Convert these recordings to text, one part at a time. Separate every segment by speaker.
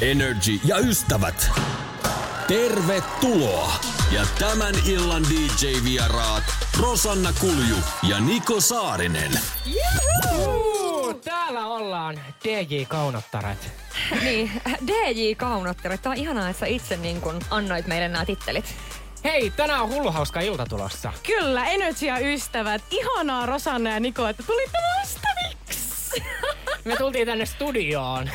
Speaker 1: Energy ja ystävät. Tervetuloa! Ja tämän illan DJ-vieraat Rosanna Kulju ja Niko Saarinen.
Speaker 2: Juhu! Täällä ollaan DJ-kaunottaret.
Speaker 3: Niin, DJ-kaunottaret. Tämä on ihanaa, että sä itse niin kun annoit meille nämä tittelit.
Speaker 2: Hei, tänään on hullu hauska ilta tulossa.
Speaker 4: Kyllä, Energia ystävät. Ihanaa Rosanna ja Niko, että tulitte vastaviksi.
Speaker 2: Me tultiin tänne studioon.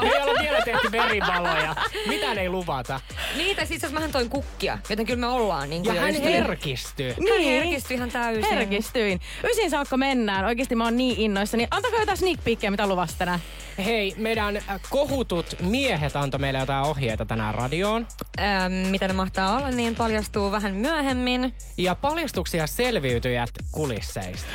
Speaker 2: Me ei olla vielä tehty verivaloja. Mitä ei luvata.
Speaker 3: Niitä siis mähän toin kukkia, joten kyllä me ollaan niin
Speaker 2: Ja
Speaker 3: kuin
Speaker 2: hän
Speaker 3: ystäviä.
Speaker 2: herkistyi.
Speaker 3: Hän
Speaker 4: Niin.
Speaker 3: herkistyi ihan täysin.
Speaker 4: Herkistyin. Ysin saakka mennään. Oikeasti mä oon niin innoissani. Antakaa jotain sneak peekia, mitä luvasta tänään.
Speaker 2: Hei, meidän äh, kohutut miehet antoi meille jotain ohjeita tänään radioon.
Speaker 3: Ähm, mitä ne mahtaa olla, niin paljastuu vähän myöhemmin.
Speaker 2: Ja paljastuksia selviytyjät kulisseista.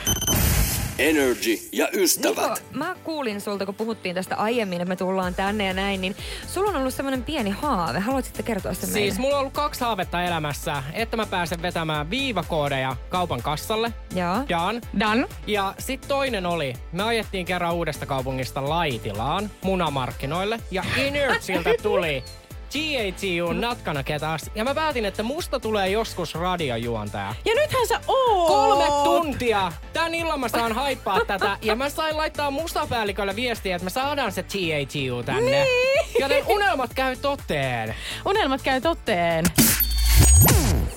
Speaker 1: Energy ja ystävät.
Speaker 3: Niko, mä kuulin sulta, kun puhuttiin tästä aiemmin, että me tullaan tänne ja näin, niin sulla on ollut semmoinen pieni haave. Haluaisitko kertoa sen meille?
Speaker 2: Siis mulla on ollut kaksi haavetta elämässä, että mä pääsen vetämään viivakoodeja kaupan kassalle.
Speaker 3: Joo.
Speaker 2: Jaan.
Speaker 4: Dan.
Speaker 2: Ja sitten toinen oli, me ajettiin kerran uudesta kaupungista Laitilaan munamarkkinoille ja Inertsiltä tuli GATU natkana ketas. Ja mä päätin, että musta tulee joskus radiojuontaja.
Speaker 4: Ja nythän sä oot.
Speaker 2: Kolme tuntia! Tän illan mä saan haippaa tätä. Ja mä sain laittaa mustapäällikölle viestiä, että me saadaan se GATU tänne.
Speaker 4: Niin.
Speaker 2: Joten unelmat käy toteen.
Speaker 4: Unelmat käy totteen.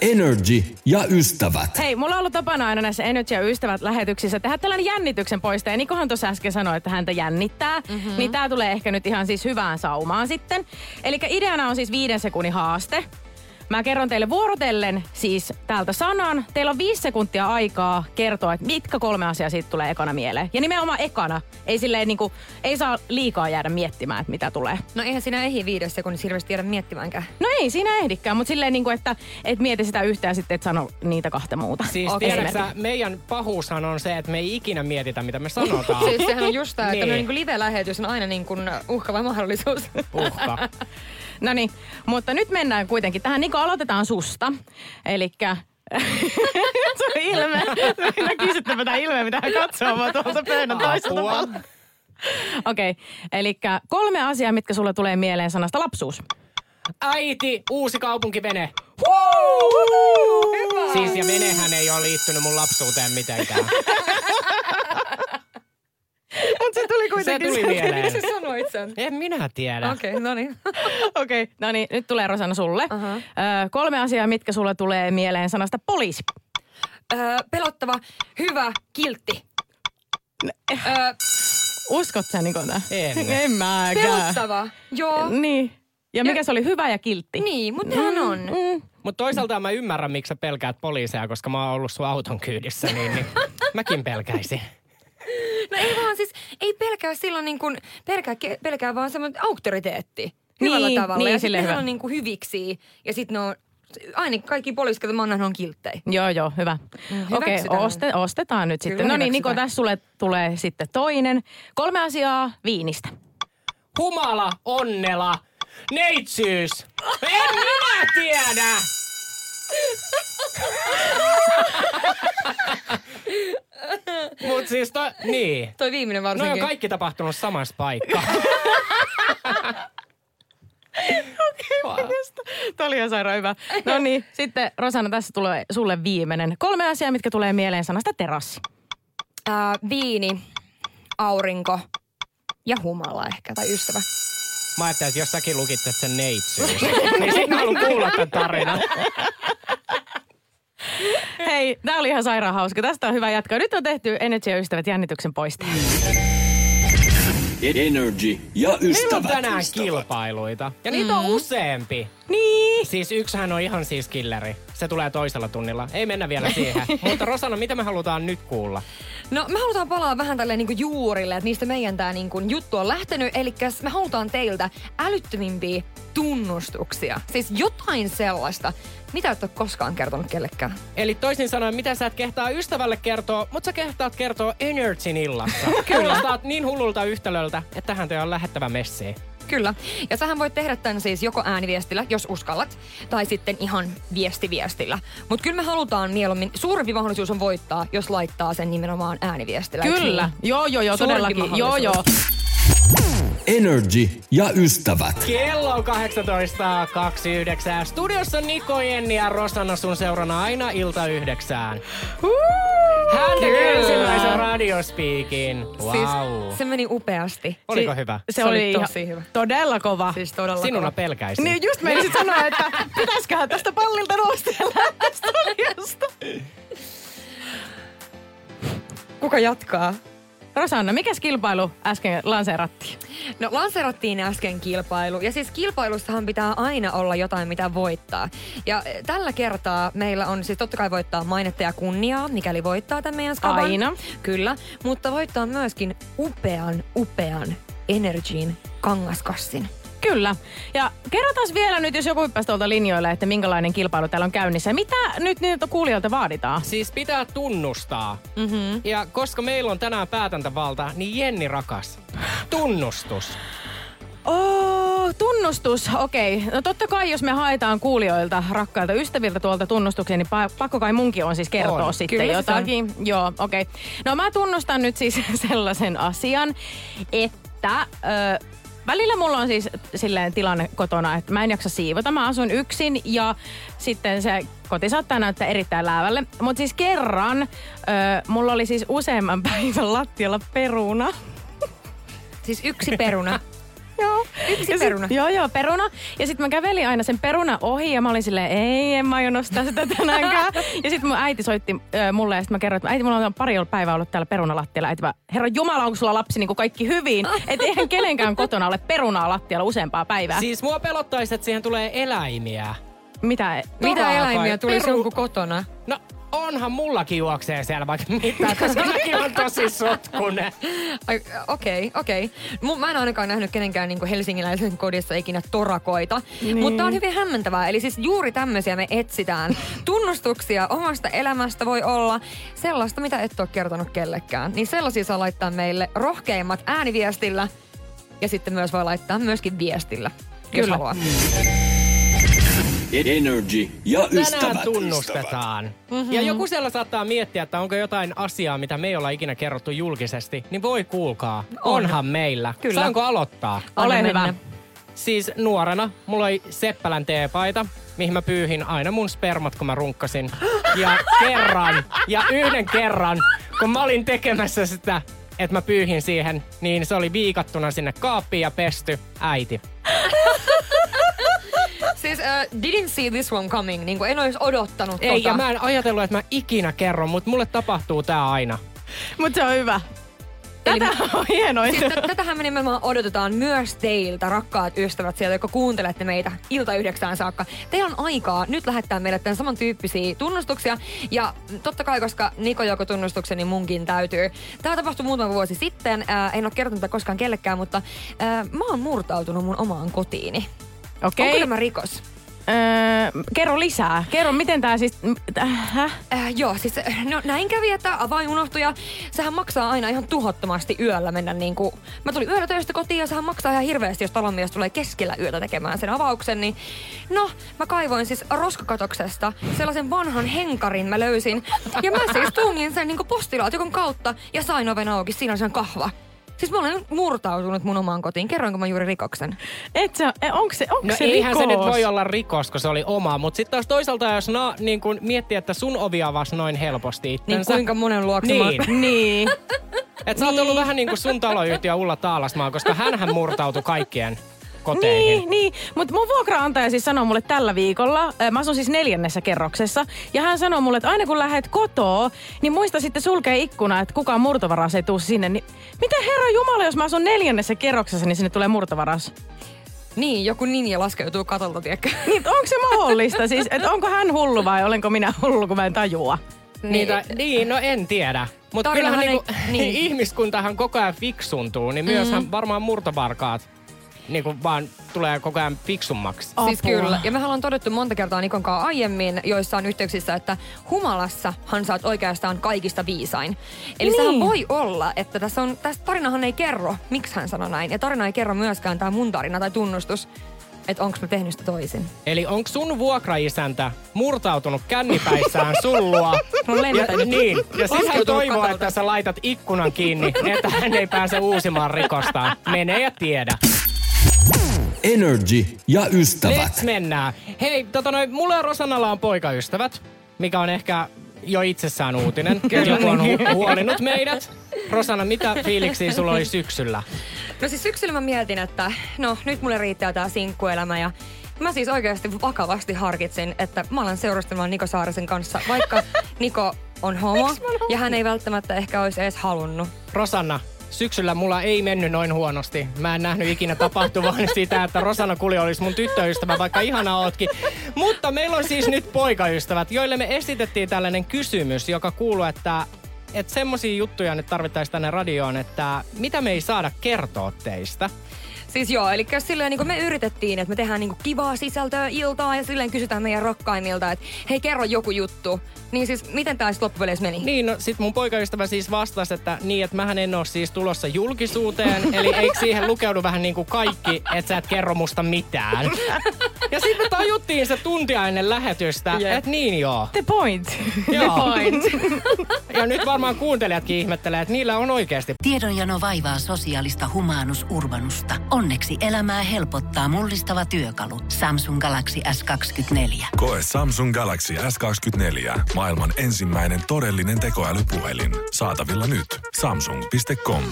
Speaker 1: Energy ja ystävät.
Speaker 4: Hei, mulla on ollut tapana aina näissä Energy ja ystävät lähetyksissä tehdä tällainen jännityksen poista. Ja Nikohan tuossa äsken sanoi, että häntä jännittää. Mm-hmm. Niin tää tulee ehkä nyt ihan siis hyvään saumaan sitten. Eli ideana on siis viiden sekunnin haaste. Mä kerron teille vuorotellen siis täältä sanan. Teillä on viisi sekuntia aikaa kertoa, että mitkä kolme asiaa siitä tulee ekana mieleen. Ja nimenomaan ekana. Ei silleen niinku, ei saa liikaa jäädä miettimään, että mitä tulee.
Speaker 3: No eihän siinä ehdi viidessä sekunnissa hirveästi jäädä miettimäänkään.
Speaker 4: No ei siinä ehdikään, mutta silleen niinku, että et mieti sitä yhtään sitten, että sano niitä kahta muuta.
Speaker 2: Siis
Speaker 3: Okei.
Speaker 2: tiedätkö, sä, meidän pahuushan on se, että me ei ikinä mietitä, mitä me sanotaan.
Speaker 3: Siis sehän on just tää, että
Speaker 2: Niin.
Speaker 3: niin. niin live-lähetys on aina niin kuin uhkava mahdollisuus.
Speaker 2: Uhka.
Speaker 4: No niin, mutta nyt mennään kuitenkin tähän. Niko, aloitetaan susta. Elikkä... se on ilme. Näkisittepä tämä ilme, mitä hän katsoo mua tuolta pöydän toiselta puolelta. Okei, okay. eli kolme asiaa, mitkä sulle tulee mieleen sanasta lapsuus.
Speaker 2: Äiti, uusi kaupunkivene. Siis ja venehän ei ole liittynyt mun lapsuuteen mitenkään.
Speaker 4: Mutta se tuli
Speaker 2: Se
Speaker 4: kuitenkin.
Speaker 2: tuli mieleen.
Speaker 3: Miksi sä sanoit sen?
Speaker 2: En minä tiedä.
Speaker 3: Okei, okay, no niin.
Speaker 4: Okei, okay. no niin, nyt tulee Rosanna sulle.
Speaker 3: Aha.
Speaker 4: Ö, kolme asiaa, mitkä sulle tulee mieleen sanasta poliisi.
Speaker 3: Öö, pelottava, hyvä, kiltti. Öö,
Speaker 4: Uskot sä Nikona?
Speaker 2: En.
Speaker 4: En mäkään.
Speaker 3: pelottava, joo.
Speaker 4: Niin. Ja mikä
Speaker 3: Ja-
Speaker 4: se oli? Hyvä ja kiltti.
Speaker 3: Niin, mutta nehän on.
Speaker 4: Mm.
Speaker 2: Mutta toisaalta mä ymmärrän, miksi sä pelkäät poliiseja, koska mä oon ollut sun auton kyydissä, niin, niin mäkin pelkäisin.
Speaker 3: No ei vaan siis, ei pelkää silloin niin kuin, pelkää, pelkää vaan semmoinen auktoriteetti. Hyvällä
Speaker 4: Niin,
Speaker 3: tavalla.
Speaker 4: niin,
Speaker 3: ja sitten ne
Speaker 4: hyvä.
Speaker 3: on niin kuin hyviksi. Ja sitten ne on, aina kaikki poliisit, joita mä nähnyt, on kilttejä.
Speaker 4: Joo, joo, hyvä.
Speaker 3: Mm,
Speaker 4: Okei,
Speaker 3: hyväksytään.
Speaker 4: oste, ostetaan nyt
Speaker 3: Kyllä
Speaker 4: sitten. No niin, Niko, tässä sulle tulee sitten toinen. Kolme asiaa viinistä.
Speaker 2: Humala, onnela, neitsyys. En minä tiedä. Mut siis to, niin.
Speaker 3: Toi viimeinen
Speaker 2: No
Speaker 3: varsinkin.
Speaker 2: on kaikki tapahtunut samassa paikkaa.
Speaker 4: Tuo oli ihan sairaan hyvä. No niin, sitten Rosanna, tässä tulee sulle viimeinen. Kolme asiaa, mitkä tulee mieleen sanasta terassi.
Speaker 3: Ää, viini, aurinko ja humala ehkä, tai ystävä.
Speaker 2: Mä ajattelin, että jos säkin lukitset sen neitsyys, niin sit mä haluan kuulla tämän tarinan.
Speaker 4: Hei, tää oli ihan sairaan hauska. Tästä on hyvä jatkaa. Nyt on tehty Energy ja ystävät jännityksen poistaja.
Speaker 1: Energy ja
Speaker 2: Meillä on
Speaker 1: ystävät.
Speaker 2: tänään kilpailuita. Ja niitä on useampi.
Speaker 4: Niin.
Speaker 2: Siis yksihän on ihan siis killeri. Se tulee toisella tunnilla. Ei mennä vielä siihen. Mutta Rosanna, mitä me halutaan nyt kuulla?
Speaker 3: No me halutaan palaa vähän tälle niinku juurille, että niistä meidän tää niinku juttu on lähtenyt. Eli me halutaan teiltä älyttömimpiä tunnustuksia. Siis jotain sellaista, mitä et ole koskaan kertonut kellekään.
Speaker 2: Eli toisin sanoen, mitä sä et kehtaa ystävälle kertoa, mutta sä kehtaat kertoa Energyn illassa. Kuulostaa niin hullulta yhtälöltä, että tähän te on lähettävä messiin.
Speaker 3: Kyllä. Ja sähän voit tehdä tämän siis joko ääniviestillä, jos uskallat, tai sitten ihan viestiviestillä. Mutta kyllä me halutaan mieluummin, suurempi mahdollisuus on voittaa, jos laittaa sen nimenomaan ääniviestillä.
Speaker 4: Kyllä.
Speaker 3: Niin?
Speaker 4: Joo, joo, joo,
Speaker 3: Suurempi
Speaker 4: todellakin. Joo, joo.
Speaker 1: Energy ja ystävät.
Speaker 2: Kello on 18.29. Studiossa Niko, Jenni ja Rosanna sun seurana aina ilta yhdeksään. Hän teki ensimmäisen radiospiikin. Wow.
Speaker 3: Siis se meni upeasti.
Speaker 2: Oliko hyvä?
Speaker 4: Se,
Speaker 3: Se
Speaker 4: oli,
Speaker 3: oli
Speaker 4: ihan
Speaker 3: tosi hyvä.
Speaker 4: Todella kova.
Speaker 3: Siis todella
Speaker 2: Sinuna
Speaker 3: kova.
Speaker 2: pelkäisin.
Speaker 4: Niin just meinasin sanoa, että pitäisiköhän tästä pallilta nousta ja lähteä studiosta.
Speaker 3: Kuka jatkaa?
Speaker 4: Rosanna, mikä kilpailu äsken lanseerattiin?
Speaker 3: No lanserattiin äsken kilpailu. Ja siis kilpailussahan pitää aina olla jotain, mitä voittaa. Ja eh, tällä kertaa meillä on siis totta kai voittaa mainetta ja kunniaa, mikäli voittaa tämän meidän skaban.
Speaker 4: Aina.
Speaker 3: Kyllä. Mutta voittaa myöskin upean, upean Energin kangaskassin.
Speaker 4: Kyllä. Ja kerrotaan vielä nyt, jos joku hyppäsi tuolta linjoille, että minkälainen kilpailu täällä on käynnissä. Mitä nyt niiltä kuulijoilta vaaditaan?
Speaker 2: Siis pitää tunnustaa.
Speaker 3: Mm-hmm.
Speaker 2: Ja koska meillä on tänään päätäntävalta, niin Jenni rakas. Tunnustus.
Speaker 4: Oh, tunnustus. Okei. No totta kai, jos me haetaan kuulijoilta, rakkailta ystäviltä tuolta tunnustuksia, niin pa- pakko kai munkin on siis kertoa
Speaker 2: On.
Speaker 4: sitten
Speaker 3: Kyllä se
Speaker 4: jotakin. Joo, okei. No mä tunnustan nyt siis sellaisen asian, että... Ö, Välillä mulla on siis silleen tilanne kotona, että mä en jaksa siivota. Mä asun yksin ja sitten se koti saattaa näyttää erittäin läävälle. Mutta siis kerran ö, mulla oli siis useamman päivän lattialla peruna.
Speaker 3: Siis yksi peruna.
Speaker 4: Joo.
Speaker 3: Yksi
Speaker 4: Ja sit-
Speaker 3: peruna.
Speaker 4: Joo, joo, peruna. Ja sitten mä kävelin aina sen peruna ohi ja mä olin silleen, ei, en mä aio nostaa sitä tänäänkään. ja sitten mun äiti soitti äh, mulle ja sitten mä kerroin, että äiti, mulla on pari päivää ollut täällä perunalattialla. Äiti vaan, herra Jumala, onko sulla lapsi niin kuin kaikki hyvin? Että eihän kenenkään kotona ole perunaa lattialla useampaa päivää.
Speaker 2: Siis mua pelottaisi, että siihen tulee eläimiä.
Speaker 4: Mitä?
Speaker 3: Mitä
Speaker 2: Toraa
Speaker 3: eläimiä tuli
Speaker 2: Peru-
Speaker 3: jonkun kotona?
Speaker 2: No onhan mullakin juoksee siellä vaikka mitä, koska mäkin on tosi sotkunen.
Speaker 3: Ai, Okei, okei. Mu- Mä en ainakaan nähnyt kenenkään niin helsingiläisen kodissa ikinä torakoita. Niin. Mutta on hyvin hämmentävää. Eli siis juuri tämmöisiä me etsitään. Tunnustuksia omasta elämästä voi olla sellaista, mitä et ole kertonut kellekään. Niin sellaisia saa laittaa meille rohkeimmat ääniviestillä. Ja sitten myös voi laittaa myöskin viestillä, jos
Speaker 4: Kyllä.
Speaker 3: haluaa.
Speaker 1: Energy ja
Speaker 2: Tänään
Speaker 1: ystävät.
Speaker 2: tunnustetaan. Mm-hmm. Ja joku siellä saattaa miettiä, että onko jotain asiaa, mitä me ei olla ikinä kerrottu julkisesti. Niin voi kuulkaa,
Speaker 3: On.
Speaker 2: onhan meillä.
Speaker 3: Kyllä.
Speaker 2: Saanko aloittaa?
Speaker 4: Ole
Speaker 3: Anna
Speaker 4: hyvä.
Speaker 3: mennä.
Speaker 2: Siis nuorena mulla oli Seppälän teepaita, mihin mä pyyhin aina mun spermat, kun mä runkkasin. Ja kerran, ja yhden kerran, kun mä olin tekemässä sitä, että mä pyyhin siihen, niin se oli viikattuna sinne kaappiin ja pesty äiti.
Speaker 3: Siis uh, didn't see this one coming. Niin kuin en olisi odottanut
Speaker 2: Ei,
Speaker 3: tota.
Speaker 2: ja mä en ajatellut, että mä ikinä kerron, mutta mulle tapahtuu tää aina.
Speaker 4: Mutta se on hyvä. Tätä on hienointa.
Speaker 3: Siis t- tätähän me nimenomaan odotetaan myös teiltä, rakkaat ystävät sieltä, jotka kuuntelette meitä ilta yhdeksään saakka. Teillä on aikaa nyt lähettää meille tämän samantyyppisiä tunnustuksia. Ja totta kai, koska Niko joko tunnustuksen, niin munkin täytyy. Tämä tapahtui muutama vuosi sitten. Ää, en ole kertonut tätä koskaan kellekään, mutta ää, mä oon murtautunut mun omaan kotiini.
Speaker 4: Okei.
Speaker 3: Onko tämä rikos?
Speaker 4: Öö, kerro lisää. Kerro, miten tää siis... Äh, häh?
Speaker 3: Äh, joo, siis äh, no, näin kävi, että avain unohtui ja sehän maksaa aina ihan tuhottomasti yöllä mennä niin kuin... Mä tulin yöllä töistä kotiin ja sehän maksaa ihan hirveästi, jos talonmies tulee keskellä yötä tekemään sen avauksen, niin... No, mä kaivoin siis roskakatoksesta sellaisen vanhan henkarin mä löysin. Ja mä siis tungin sen niin kuin postilaatikon kautta ja sain oven auki, siinä oli sen kahva. Siis mä olen murtautunut mun omaan kotiin. Kerroinko mä juuri rikoksen?
Speaker 4: Et sä, e, onko se, onko
Speaker 2: No
Speaker 4: se
Speaker 2: eihän
Speaker 4: rikos?
Speaker 2: se nyt voi olla rikos, kun se oli oma. Mutta sitten taas toisaalta, jos na, niin kun miettii, että sun ovi avasi noin helposti
Speaker 3: Niin
Speaker 2: itsensä.
Speaker 3: kuinka monen luokse mä...
Speaker 2: Niin.
Speaker 4: Niin.
Speaker 2: Et sä oot ollut vähän niin kuin sun taloyhtiö Ulla Taalasmaa, koska hänhän murtautui kaikkien koteihin.
Speaker 4: Niin, niin. Mutta mun vuokraantaja siis sanoi mulle tällä viikolla, mä asun siis neljännessä kerroksessa, ja hän sanoi mulle, että aina kun lähdet kotoa, niin muista sitten sulkea ikkuna, että kukaan murtovaras ei tuu sinne. Niin, mitä herra Jumala, jos mä asun neljännessä kerroksessa, niin sinne tulee murtovaras?
Speaker 3: Niin, joku ninja laskeutuu katolta, tiedätkö?
Speaker 4: Niin, onko se mahdollista siis, että onko hän hullu vai olenko minä hullu, kun mä en tajua?
Speaker 2: Niitä, niin, no en tiedä. Mutta kyllähän
Speaker 3: ei-
Speaker 2: niinku,
Speaker 3: niin.
Speaker 2: ihmiskuntahan koko ajan fiksuntuu, niin mm. varmaan murtovarkaat niinku vaan tulee koko ajan fiksummaksi.
Speaker 3: Siis
Speaker 4: Apua.
Speaker 3: kyllä. Ja mehän ollaan todettu monta kertaa Nikon kanssa aiemmin joissain yhteyksissä, että humalassahan sä oot oikeastaan kaikista viisain. Eli
Speaker 4: Niin.
Speaker 3: sehän voi olla, että tässä on, tässä tarinahan ei kerro, miksi hän sanoi näin. Ja tarina ei kerro myöskään tämä mun tarina tai tunnustus, että onko mä tehnyt sitä toisin.
Speaker 2: Eli onko sun vuokraisäntä murtautunut kännipäissään sullua?
Speaker 3: Lentänyt.
Speaker 2: ja, niin, ja sitten hän toivoo,
Speaker 3: katolta.
Speaker 2: että sä laitat ikkunan kiinni, että hän ei pääse uusimaan rikostaan. Mene ja tiedä.
Speaker 1: Energy ja ystävät.
Speaker 2: Let's mennään. Hei, tota noin, mulla ja Rosannalla on poikaystävät, mikä on ehkä jo itsessään uutinen. Joku on hu- huolinut meidät. Rosanna, mitä fiiliksiä sulla oli syksyllä?
Speaker 3: No siis syksyllä mä mietin, että no nyt mulle riittää tää sinkkuelämä ja mä siis oikeasti vakavasti harkitsin, että mä alan seurustelemaan Niko Saarisen kanssa, vaikka Niko on homo ja hän ei välttämättä ehkä olisi edes halunnut.
Speaker 2: Rosanna, syksyllä mulla ei mennyt noin huonosti. Mä en nähnyt ikinä tapahtuvan sitä, että Rosanna Kuli olisi mun tyttöystävä, vaikka ihana ootkin. Mutta meillä on siis nyt poikaystävät, joille me esitettiin tällainen kysymys, joka kuuluu, että että semmosia juttuja nyt tarvittaisiin tänne radioon, että mitä me ei saada kertoa teistä.
Speaker 3: Siis joo, eli silleen niin me yritettiin, että me tehdään niin kivaa sisältöä iltaa ja silleen kysytään meidän rakkaimilta, että hei kerro joku juttu. Niin siis miten sitten loppupeleissä meni?
Speaker 2: Niin, no sit mun poikaystävä siis vastasi, että niin, että mähän en oo siis tulossa julkisuuteen, eli eikö siihen lukeudu vähän niin kuin kaikki, että sä et kerro musta mitään. Ja sitten me tajuttiin se tuntia ennen lähetystä,
Speaker 3: Jep.
Speaker 2: että niin joo.
Speaker 4: The point.
Speaker 2: Joo.
Speaker 4: point.
Speaker 2: Ja nyt varmaan kuuntelijatkin ihmettelee, että niillä on oikeasti
Speaker 5: Tiedonjano vaivaa sosiaalista humanus urbanusta. Onneksi elämää helpottaa mullistava työkalu. Samsung Galaxy S24.
Speaker 6: Koe Samsung Galaxy S24. Maailman ensimmäinen todellinen tekoälypuhelin. Saatavilla nyt. Samsung.com.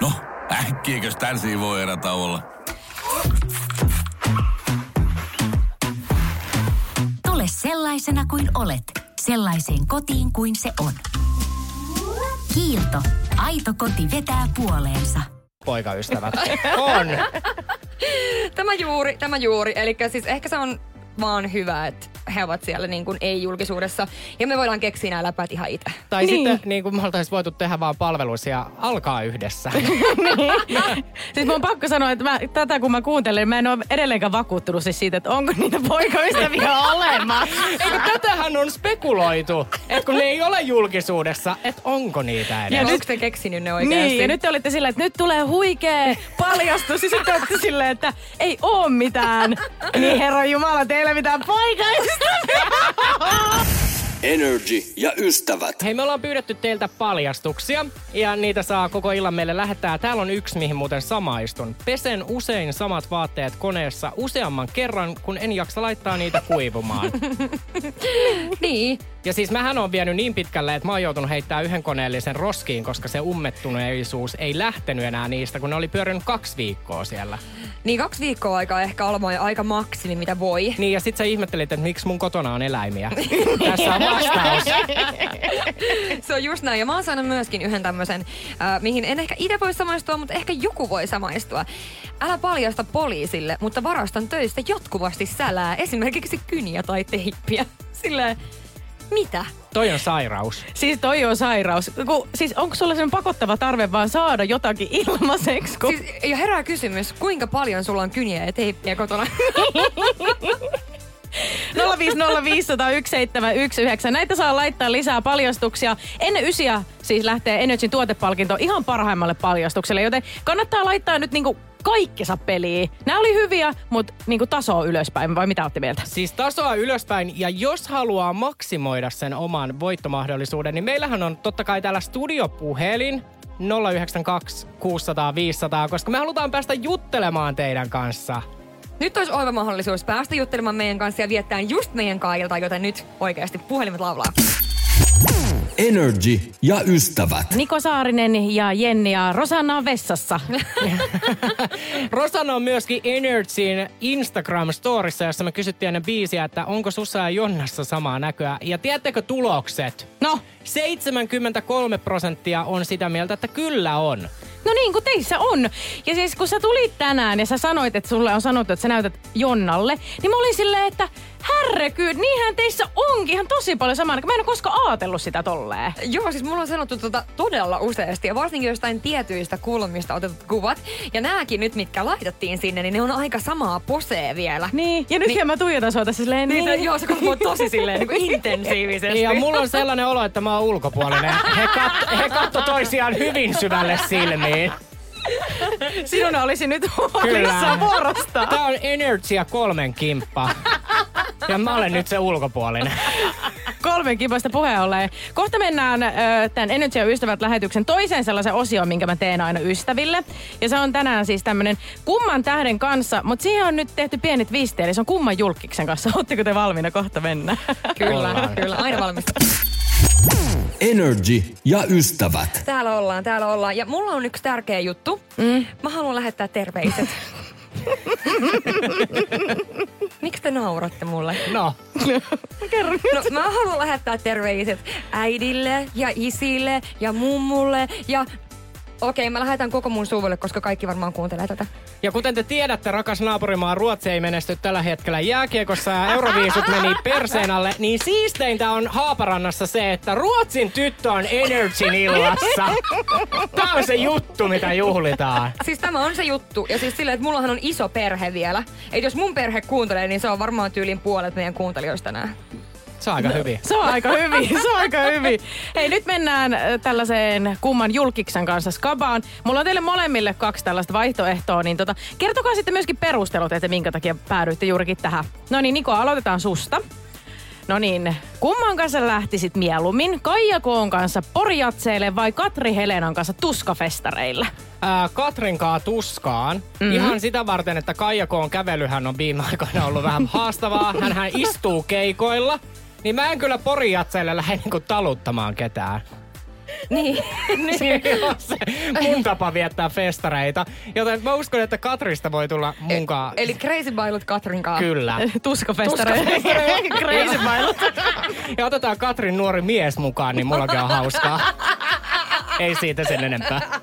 Speaker 7: No, äkkiäkös tän voi erä olla?
Speaker 8: Tule sellaisena kuin olet, sellaiseen kotiin kuin se on. Kiilto. Aito koti vetää puoleensa.
Speaker 2: poikaystävät. On.
Speaker 3: Tämä juuri, tämä juuri. Eli siis ehkä se on vaan hyvä, että he ovat siellä niin kuin ei-julkisuudessa. Ja me voidaan keksiä nämä läpät ihan itse.
Speaker 2: Tai
Speaker 4: Niin.
Speaker 2: sitten niin kuin me oltaisiin voitu tehdä vaan palveluisia ja alkaa yhdessä.
Speaker 4: Siis mun on pakko sanoa, että mä, tätä kun mä kuuntelen, mä en ole edelleenkään vakuuttunut siis siitä, että onko niitä poikaystäviä olemassa.
Speaker 2: Eikö tätähän on spekuloitu, että kun ne ei ole julkisuudessa, että onko niitä
Speaker 3: Ja
Speaker 2: edes.
Speaker 3: onko te keksinyt ne oikeasti?
Speaker 4: Niin, ja nyt te olitte silleen, että nyt tulee huikea paljastus. Ja sitten olette silleen, että ei oo mitään. Niin herra Jumala, teillä mitään poikaystäviä.
Speaker 1: Energy ja ystävät.
Speaker 2: Hei, me ollaan pyydetty teiltä paljastuksia ja niitä saa koko illan meille lähettää. Täällä on yksi, mihin muuten samaistun. Pesen usein samat vaatteet koneessa useamman kerran, kun en jaksa laittaa niitä kuivumaan.
Speaker 3: Niin.
Speaker 2: Ja siis mähän on vienyt niin pitkälle, että mä oon joutunut heittämään yhden koneellisen roskiin, koska se ummettuneisuus ei lähtenyt enää niistä, kun ne oli pyörinyt kaksi viikkoa siellä.
Speaker 3: Niin kaksi viikkoa aikaa ehkä olemaan aika maksimi, mitä voi.
Speaker 2: Niin ja sit sä ihmettelit, että miksi mun kotona on eläimiä. Tässä on vastaus.
Speaker 3: Se on just näin. Ja mä oon saanut myöskin yhden tämmöisen, äh, mihin en ehkä itse voi samaistua, mutta ehkä joku voi samaistua. Älä paljasta poliisille, mutta varastan töistä jatkuvasti sälää, esimerkiksi kyniä tai teippiä. Silleen, mitä?
Speaker 2: Toi on sairaus.
Speaker 4: Siis toi on sairaus. Ku, siis onko sulla sen pakottava tarve vaan saada jotakin ilmaiseksi? Kun...
Speaker 3: Siis, ja herää kysymys, kuinka paljon sulla on kyniä ja teippiä kotona?
Speaker 4: 050501719. Näitä saa laittaa lisää paljastuksia. Ennen ysiä siis lähtee Energyn tuotepalkinto ihan parhaimmalle paljastukselle, joten kannattaa laittaa nyt niinku kaikkensa peliin. Nämä oli hyviä, mutta niinku tasoa ylöspäin, vai mitä olette mieltä?
Speaker 2: Siis tasoa ylöspäin, ja jos haluaa maksimoida sen oman voittomahdollisuuden, niin meillähän on totta kai täällä studiopuhelin 092 600 500, koska me halutaan päästä juttelemaan teidän kanssa.
Speaker 3: Nyt olisi oiva mahdollisuus päästä juttelemaan meidän kanssa ja viettää just meidän kaikilta, joten nyt oikeasti puhelimet laulaa.
Speaker 1: Energy ja ystävät.
Speaker 4: Niko Saarinen ja Jenni ja Rosanna on vessassa.
Speaker 2: Rosanna on myöskin Energyn Instagram-storissa, jossa me kysyttiin ennen biisiä, että onko Sussa ja Jonnassa samaa näköä. Ja tiedättekö tulokset?
Speaker 4: No,
Speaker 2: 73 prosenttia on sitä mieltä, että kyllä on.
Speaker 4: No niin, kun teissä on. Ja siis kun sä tulit tänään ja sä sanoit, että sulle on sanottu, että sä näytät Jonnalle, niin mä olin silleen, että herrekyy, niinhän teissä onkin ihan tosi paljon samaa. Mä en ole koskaan ajatellut sitä tolleen.
Speaker 3: Joo, siis mulla on sanottu tota todella useasti ja varsinkin jostain tietyistä kulmista otetut kuvat. Ja nääkin nyt, mitkä laitettiin sinne, niin ne on aika samaa posee vielä.
Speaker 4: Niin, ja nyt niin, mä tuijotan sua tässä silleen,
Speaker 3: Niin,
Speaker 4: niin.
Speaker 3: niin. joo, se on tosi silleen niin kuin intensiivisesti.
Speaker 2: Niin, ja mulla on sellainen olo, että mä oon ulkopuolinen. He, kat, he katto toisiaan hyvin syvälle silmiin.
Speaker 4: Sinun olisi nyt huolissaan vuorosta.
Speaker 2: Tää on Energia kolmen kimppa. Ja mä olen nyt se ulkopuolinen.
Speaker 4: Kolmen kipasta puheen ollen. Kohta mennään ö, tämän Energy ja Ystävät lähetyksen toiseen sellaisen osioon, minkä mä teen aina ystäville. Ja se on tänään siis tämmönen kumman tähden kanssa, mutta siihen on nyt tehty pienet visteet, eli se on kumman julkiksen kanssa. Oletteko te valmiina kohta mennä?
Speaker 3: Kyllä,
Speaker 2: Ollaan.
Speaker 3: kyllä, aina valmis.
Speaker 1: Energy ja ystävät.
Speaker 3: Täällä ollaan, täällä ollaan. Ja mulla on yksi tärkeä juttu. Mm. Mä haluan lähettää terveiset. Miksi te nauratte mulle?
Speaker 2: No,
Speaker 3: No, mä haluan lähettää terveiset äidille ja isille ja mummulle ja... Okei, mä lähetän koko mun suvulle, koska kaikki varmaan kuuntelee tätä.
Speaker 2: ja kuten te tiedätte, rakas naapurimaa Ruotsi ei menesty tällä hetkellä jääkiekossa ja Euroviisut meni perseen alle, niin siisteintä on Haaparannassa se, että Ruotsin tyttö on Energyn illassa. Tää on se juttu, mitä juhlitaan.
Speaker 3: Siis tämä on se juttu. Ja siis silleen, että mullahan on iso perhe vielä. Et jos mun perhe kuuntelee, niin se on varmaan tyylin puolet meidän kuuntelijoista nää.
Speaker 2: Se on aika hyvin.
Speaker 4: Se on aika hyvin, se on aika hyvin. Hei, nyt mennään äh, tällaiseen kumman julkiksen kanssa skabaan. Mulla on teille molemmille kaksi tällaista vaihtoehtoa, niin tota, kertokaa sitten myöskin perustelut, että minkä takia päädyitte juurikin tähän. No niin, Niko, aloitetaan susta. No niin, kumman kanssa lähtisit mieluummin? Kaija Koon kanssa porjatseille vai Katri Helenan kanssa tuskafestareille?
Speaker 2: Ää, Katrinkaa tuskaan. Mm-hmm. Ihan sitä varten, että Kaijakoon kävelyhän on viime aikoina ollut vähän haastavaa. Hänhän istuu keikoilla. Niin mä en kyllä porijatseille lähde niinku taluttamaan ketään.
Speaker 3: Niin.
Speaker 2: Ole se mun tapa viettää festareita. Joten mä uskon, että Katrista voi tulla munkaan.
Speaker 3: Eli Crazy Bailut Katrin kanssa.
Speaker 2: Kyllä.
Speaker 4: Tuskafestareille. Crazy bailut.
Speaker 2: Ja otetaan Katrin nuori mies mukaan, niin mullakin on hauskaa. Ei siitä sen enempää.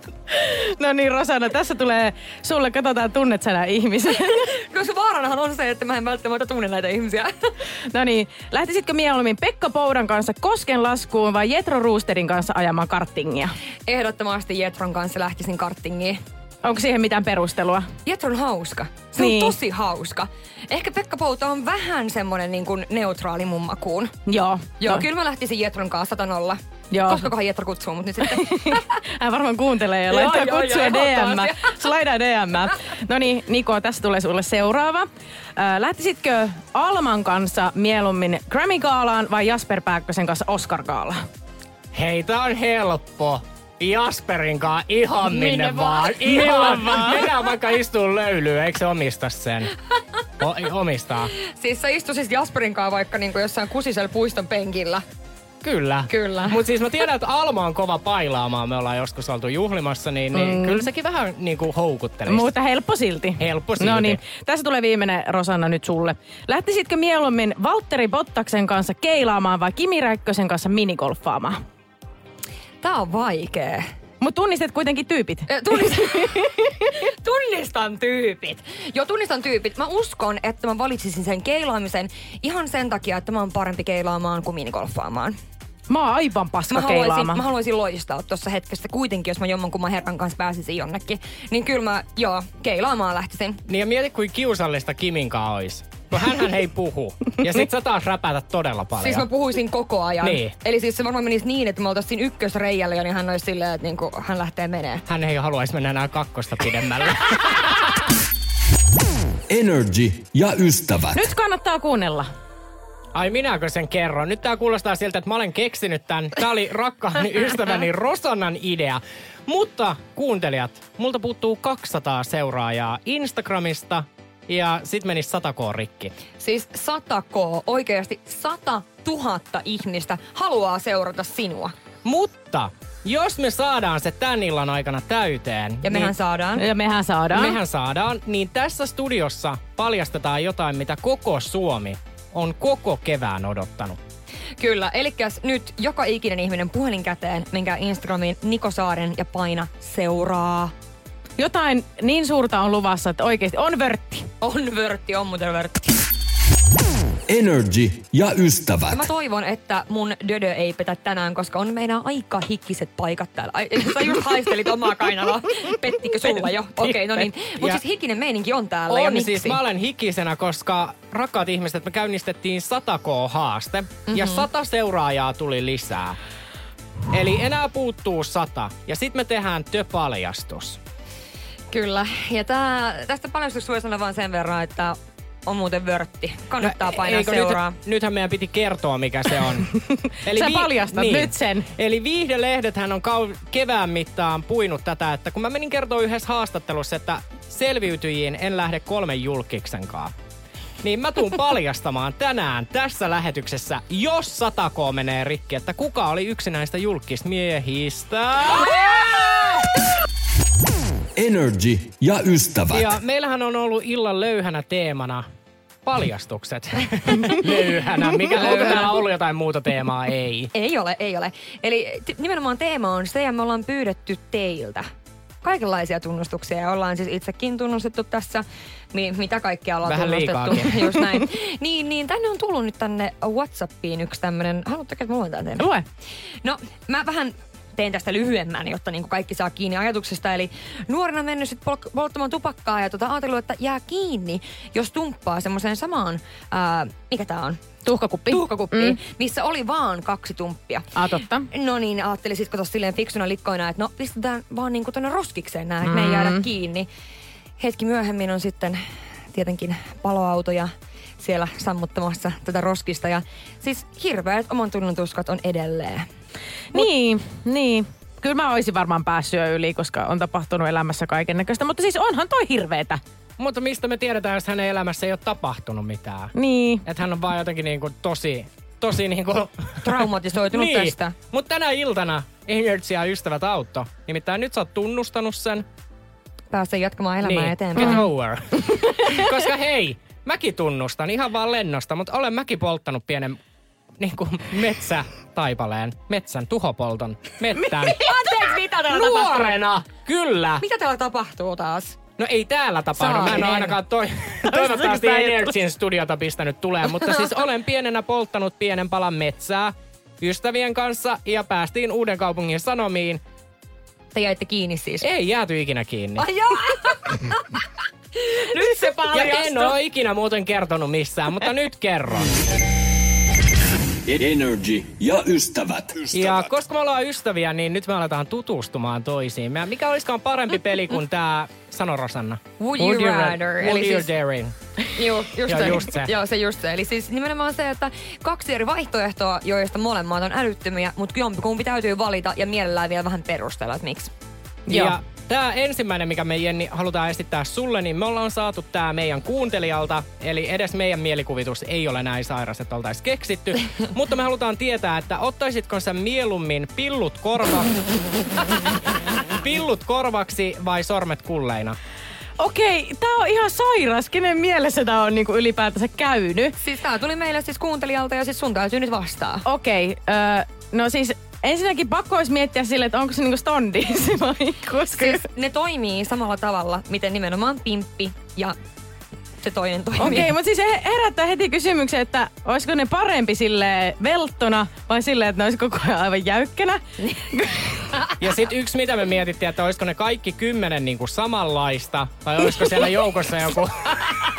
Speaker 4: No niin, Rosanna, tässä tulee sulle, katsotaan tunnet sä nää ihmiset.
Speaker 3: Koska vaaranahan on se, että mä en välttämättä tunne näitä ihmisiä.
Speaker 4: No niin, lähtisitkö mieluummin Pekka Poudan kanssa Kosken laskuun vai Jetro Roosterin kanssa ajamaan kartingia?
Speaker 3: Ehdottomasti Jetron kanssa lähtisin kartingiin.
Speaker 4: Onko siihen mitään perustelua?
Speaker 3: Jetro on hauska. Se
Speaker 4: Niin.
Speaker 3: on tosi hauska. Ehkä Pekka Pouta on vähän semmonen niin kuin neutraali mun makuun.
Speaker 4: Joo.
Speaker 3: Joo,
Speaker 4: no.
Speaker 3: kyllä mä lähtisin Jetron kanssa satanolla.
Speaker 4: Joo.
Speaker 3: Koskakohan Jetro kutsuu mut nyt sitten?
Speaker 4: Hän varmaan kuuntelee ja
Speaker 3: Joo,
Speaker 4: laittaa
Speaker 3: joo,
Speaker 4: kutsuja
Speaker 3: joo,
Speaker 4: DM. laittaa DM. No niin, Niko, tässä tulee sulle seuraava. Äh, lähtisitkö Alman kanssa mieluummin Grammy-gaalaan vai Jasper Pääkkösen kanssa Oscar-gaalaan?
Speaker 2: Hei, tää on helppo. Jasperin kanssa ihan minne,
Speaker 3: Minne
Speaker 2: vaan.
Speaker 3: vaan.
Speaker 2: Ihan vaan. Mennään vaikka istuu löylyyn, eikö se omista sen? O- omistaa.
Speaker 3: siis sä istuisit Jasperin kanssa vaikka niin kuin jossain kusisella puiston penkillä.
Speaker 2: Kyllä.
Speaker 3: Kyllä.
Speaker 2: Mutta siis mä tiedän, että Alma on kova pailaamaan. Me ollaan joskus oltu juhlimassa, niin, niin mm. kyllä sekin vähän niinku houkuttelisi.
Speaker 4: Mutta helppo silti.
Speaker 2: Helppo silti.
Speaker 4: No niin, tässä tulee viimeinen Rosanna nyt sulle. Lähtisitkö mieluummin Valtteri Bottaksen kanssa keilaamaan vai Kimi Räikkösen kanssa minigolfaamaan?
Speaker 3: Tää on vaikee.
Speaker 4: Mutta tunnistat kuitenkin tyypit.
Speaker 3: Ö, Tunnistan, tunnistan tyypit. Joo, tunnistan tyypit. Mä uskon, että mä valitsisin sen keilaamisen ihan sen takia, että mä oon parempi keilaamaan kuin minigolfaamaan.
Speaker 4: Mä oon aivan paska
Speaker 3: Mä haluaisin,
Speaker 4: keilaamaan.
Speaker 3: mä haluaisin loistaa tuossa hetkessä kuitenkin, jos mä jommankumman herran kanssa pääsisin jonnekin. Niin kyllä mä, joo, keilaamaan lähtisin.
Speaker 2: Niin ja mieti, kuin kiusallista Kiminkaan olisi. Kun hän ei puhu. Ja sit sä taas räpätät todella paljon.
Speaker 3: Siis mä puhuisin koko ajan.
Speaker 2: Niin.
Speaker 3: Eli siis se varmaan menisi niin, että me oltaisiin ykkösreijällä ja niin hän olisi silleen, että niinku, hän lähtee menee.
Speaker 2: Hän ei haluaisi mennä enää kakkosta pidemmälle.
Speaker 1: Energy ja ystävät.
Speaker 4: Nyt kannattaa kuunnella.
Speaker 2: Ai minäkö sen kerron? Nyt tää kuulostaa siltä, että mä olen keksinyt tän. Tää oli rakkaani ystäväni Rosannan idea. Mutta kuuntelijat, multa puuttuu 200 seuraajaa Instagramista ja sit menisi 100 k rikki.
Speaker 3: Siis 100 k, oikeasti 100 000 ihmistä haluaa seurata sinua.
Speaker 2: Mutta jos me saadaan se tän illan aikana täyteen,
Speaker 3: Ja mehän
Speaker 2: niin
Speaker 3: saadaan.
Speaker 4: Ja mehän saadaan.
Speaker 2: mehän saadaan, niin tässä studiossa paljastetaan jotain, mitä koko Suomi on koko kevään odottanut.
Speaker 3: Kyllä, eli nyt joka ikinen ihminen puhelin käteen, minkä Instagramiin Niko Saaren ja paina seuraa.
Speaker 4: Jotain niin suurta on luvassa, että oikeasti on vörtti.
Speaker 3: On vörtti, on muuten vörtti.
Speaker 1: Energy ja ystävät.
Speaker 3: Ja mä toivon, että mun dödö ei petä tänään, koska on meidän aika hikkiset paikat täällä. Ai, sä just haistelit omaa kainaloa. Pettikö sulla jo? Okei, okay, no niin. Mutta
Speaker 2: Ja-
Speaker 3: siis hikinen meininki on täällä. ja
Speaker 2: On
Speaker 3: miksi?
Speaker 2: siis, mä olen hikisenä, koska rakkaat ihmiset, me käynnistettiin 100K-haaste
Speaker 3: Mhm.
Speaker 2: ja 100 seuraajaa tuli lisää. Eli enää puuttuu 100 ja sitten me tehdään työpaljastus.
Speaker 3: Kyllä. Ja tää, tästä paljastuksesta voi sanoa vain sen verran, että on muuten vörtti. Kannattaa painaa
Speaker 2: No, Eikö
Speaker 3: seuraa.
Speaker 2: Nyt, nythän meidän piti kertoa, mikä se on.
Speaker 4: Sä paljastat nyt sen.
Speaker 2: Eli viihdelehdet on kau- kevään mittaan puinut tätä, että kun mä menin kertoa yhdessä haastattelussa, että selviytyjiin en lähde kolmen julkiksenkaan. Niin mä tuun paljastamaan tänään tässä lähetyksessä, jos 100K menee rikki, että kuka oli yksi näistä julkismiehistä.
Speaker 1: Energy ja ystävät.
Speaker 2: Ja meillähän on ollut illan löyhänä teemana paljastukset. löyhänä. Mikä, onko täällä ollut jotain muuta teemaa? Ei.
Speaker 3: Ei ole, ei ole. Eli t- nimenomaan teema on se, ja me ollaan pyydetty teiltä kaikenlaisia tunnustuksia. Ja ollaan siis itsekin tunnustettu tässä, mi- mitä kaikkea ollaan
Speaker 2: Vähän
Speaker 3: tunnustettu.
Speaker 2: liikaakin.
Speaker 3: Just näin. niin, niin tänne on tullut nyt tänne Whatsappiin yksi tämmönen, haluatteko, että mä luen tämän teille?
Speaker 4: Lue.
Speaker 3: No, mä vähän teen tästä lyhyemmän, jotta niin kaikki saa kiinni ajatuksesta. Eli nuorena mennyt sit pol- polttamaan tupakkaa ja tota, ajatellut, että jää kiinni, jos tumppaa semmoiseen samaan, ää, mikä tää on?
Speaker 4: Tuhkakuppi.
Speaker 3: Tuhkakuppiin,
Speaker 4: Mm.
Speaker 3: mm. missä oli vaan kaksi tumppia.
Speaker 4: Ah, totta.
Speaker 3: No niin, ajattelin sit kato silleen fiksuna likkoina, että no pistetään vaan niinku tonne roskikseen nää, että me ei jäädä kiinni. Hetki myöhemmin on sitten tietenkin paloautoja siellä sammuttamassa tätä roskista. Ja siis hirveät oman tunnon tuskat on edelleen.
Speaker 4: Niin, niin. Kyllä mä olisin varmaan päässyt jo yli, koska on tapahtunut elämässä kaiken näköistä. Mutta siis onhan toi hirveetä.
Speaker 2: Mutta mistä me tiedetään, jos hänen elämässä ei ole tapahtunut mitään?
Speaker 4: Niin.
Speaker 2: Että hän on vaan jotenkin niinku tosi, tosi niinku...
Speaker 3: Traumatisoitunut
Speaker 2: niin.
Speaker 3: tästä.
Speaker 2: Mutta tänä iltana Energy ja ystävät autto. Nimittäin nyt sä oot tunnustanut sen.
Speaker 3: Päästä jatkamaan elämää
Speaker 2: niin.
Speaker 3: eteenpäin.
Speaker 2: Get over. Koska hei, mäkin tunnustan ihan vaan lennosta, mutta olen mäkin polttanut pienen niinku metsätaipaleen, metsän, tuhopolton, mettän.
Speaker 3: Anteeksi, mitä täällä tapahtuu?
Speaker 2: Nuorena! Kyllä!
Speaker 3: Mitä täällä tapahtuu taas?
Speaker 2: No ei täällä tapahdu. Mä en ole ainakaan toi, toivottavasti
Speaker 4: juttu?
Speaker 2: Energin studiota pistänyt tulee. Mutta siis olen pienenä polttanut pienen palan metsää ystävien kanssa ja päästiin Uuden kaupungin sanomiin.
Speaker 3: Te jäitte kiinni siis.
Speaker 2: Ei jääty ikinä kiinni.
Speaker 3: Ai joo! Nyt se
Speaker 2: Ja
Speaker 3: paljastui.
Speaker 2: en ole ikinä muuten kertonut missään, mutta nyt kerron.
Speaker 1: Energy ja ystävät.
Speaker 2: Ja koska me ollaan ystäviä, niin nyt me aletaan tutustumaan toisiimme. Ja Mikä olisikaan parempi peli kuin tämä, sano Rosanna.
Speaker 3: Would you
Speaker 2: ra-
Speaker 3: rather?
Speaker 2: Would
Speaker 3: Eli
Speaker 2: you
Speaker 3: siis-
Speaker 2: daring?
Speaker 3: Joo, just,
Speaker 2: Joo,
Speaker 3: se.
Speaker 2: just se.
Speaker 3: Joo, se just se. Eli siis nimenomaan se, että kaksi eri vaihtoehtoa, joista molemmat on älyttömiä, mutta jompikumpi täytyy valita ja mielellään vielä vähän perustella, että miksi.
Speaker 2: Ja tämä ensimmäinen, mikä me Jenni halutaan esittää sulle, niin me ollaan saatu tämä meidän kuuntelijalta. Eli edes meidän mielikuvitus ei ole näin sairas, että oltaisiin keksitty. Mutta me halutaan tietää, että ottaisitko sä mieluummin pillut korva... pillut korvaksi vai sormet kulleina?
Speaker 4: Okei, tää on ihan sairas. Kenen mielessä tää on niinku ylipäätänsä käynyt?
Speaker 3: Siis tää tuli meille siis kuuntelijalta ja siis sun täytyy nyt vastaa.
Speaker 4: Okei, öö, no siis ensinnäkin pakko olisi miettiä sille, että onko se niinku stondisi vai koska...
Speaker 3: Siis ne toimii samalla tavalla, miten nimenomaan pimppi ja se toinen toimii.
Speaker 4: Okei, mutta siis he- herättää heti kysymyksen, että olisiko ne parempi sille velttona vai silleen, että ne olisi koko ajan aivan jäykkänä.
Speaker 2: Ja sitten yksi, mitä me mietittiin, että olisiko ne kaikki kymmenen niin kuin samanlaista, vai olisiko siellä joukossa joku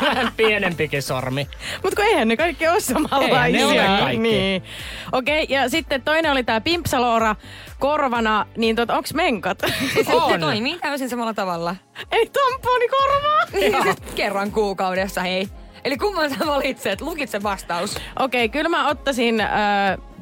Speaker 2: vähän pienempikin sormi.
Speaker 4: Mutta kun eihän ne kaikki ole samanlaisia.
Speaker 2: Eihän ne ole kaikki.
Speaker 4: Niin. Okei, ja sitten toinen oli tää pimpsaloora korvana, niin tot, onks menkat?
Speaker 3: Siis
Speaker 2: On.
Speaker 3: toimii täysin samalla tavalla.
Speaker 4: Ei tamponi korvaa.
Speaker 3: siis kerran kuukaudessa, hei. Eli kumman sä valitset? Lukitse vastaus.
Speaker 4: Okei, kyllä mä ottaisin äh,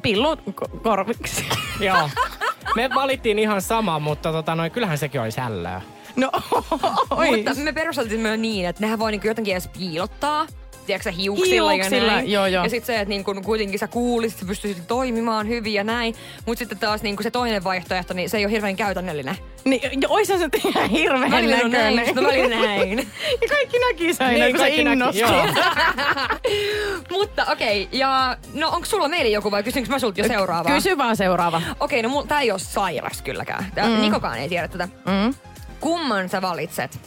Speaker 4: pillun ko- korviksi.
Speaker 2: Joo. Me valittiin ihan sama, mutta tota, noin, kyllähän sekin olisi hällöä.
Speaker 4: No, oi.
Speaker 3: Mutta me perusteltiin myös niin, että nehän voi niinku jotenkin edes piilottaa. tiedätkö, hiuksilla,
Speaker 4: Hiuksilla,
Speaker 3: ja näin.
Speaker 4: joo, joo.
Speaker 3: Ja sitten se, että niin kun kuitenkin sä kuulisit, sä pystyisit toimimaan hyvin ja näin. Mutta sitten taas niin se toinen vaihtoehto, niin se ei ole hirveän käytännöllinen.
Speaker 4: Niin, jo, oishan se ihan hirveän
Speaker 3: Välillä
Speaker 4: näköinen.
Speaker 3: näin, sitten välillä näin.
Speaker 4: ja kaikki näki sen aina,
Speaker 2: Niin,
Speaker 4: kun
Speaker 2: kaikki joo.
Speaker 3: Mutta okei, okay, ja no onko sulla meille joku vai kysynkö mä sulta jo seuraavaa?
Speaker 4: Kysy vaan seuraava.
Speaker 3: Okei, no mulla, tää ei ole sairas kylläkään. Tää, mm. Nikokaan ei tiedä tätä.
Speaker 4: Mm.
Speaker 3: Kumman sä valitset?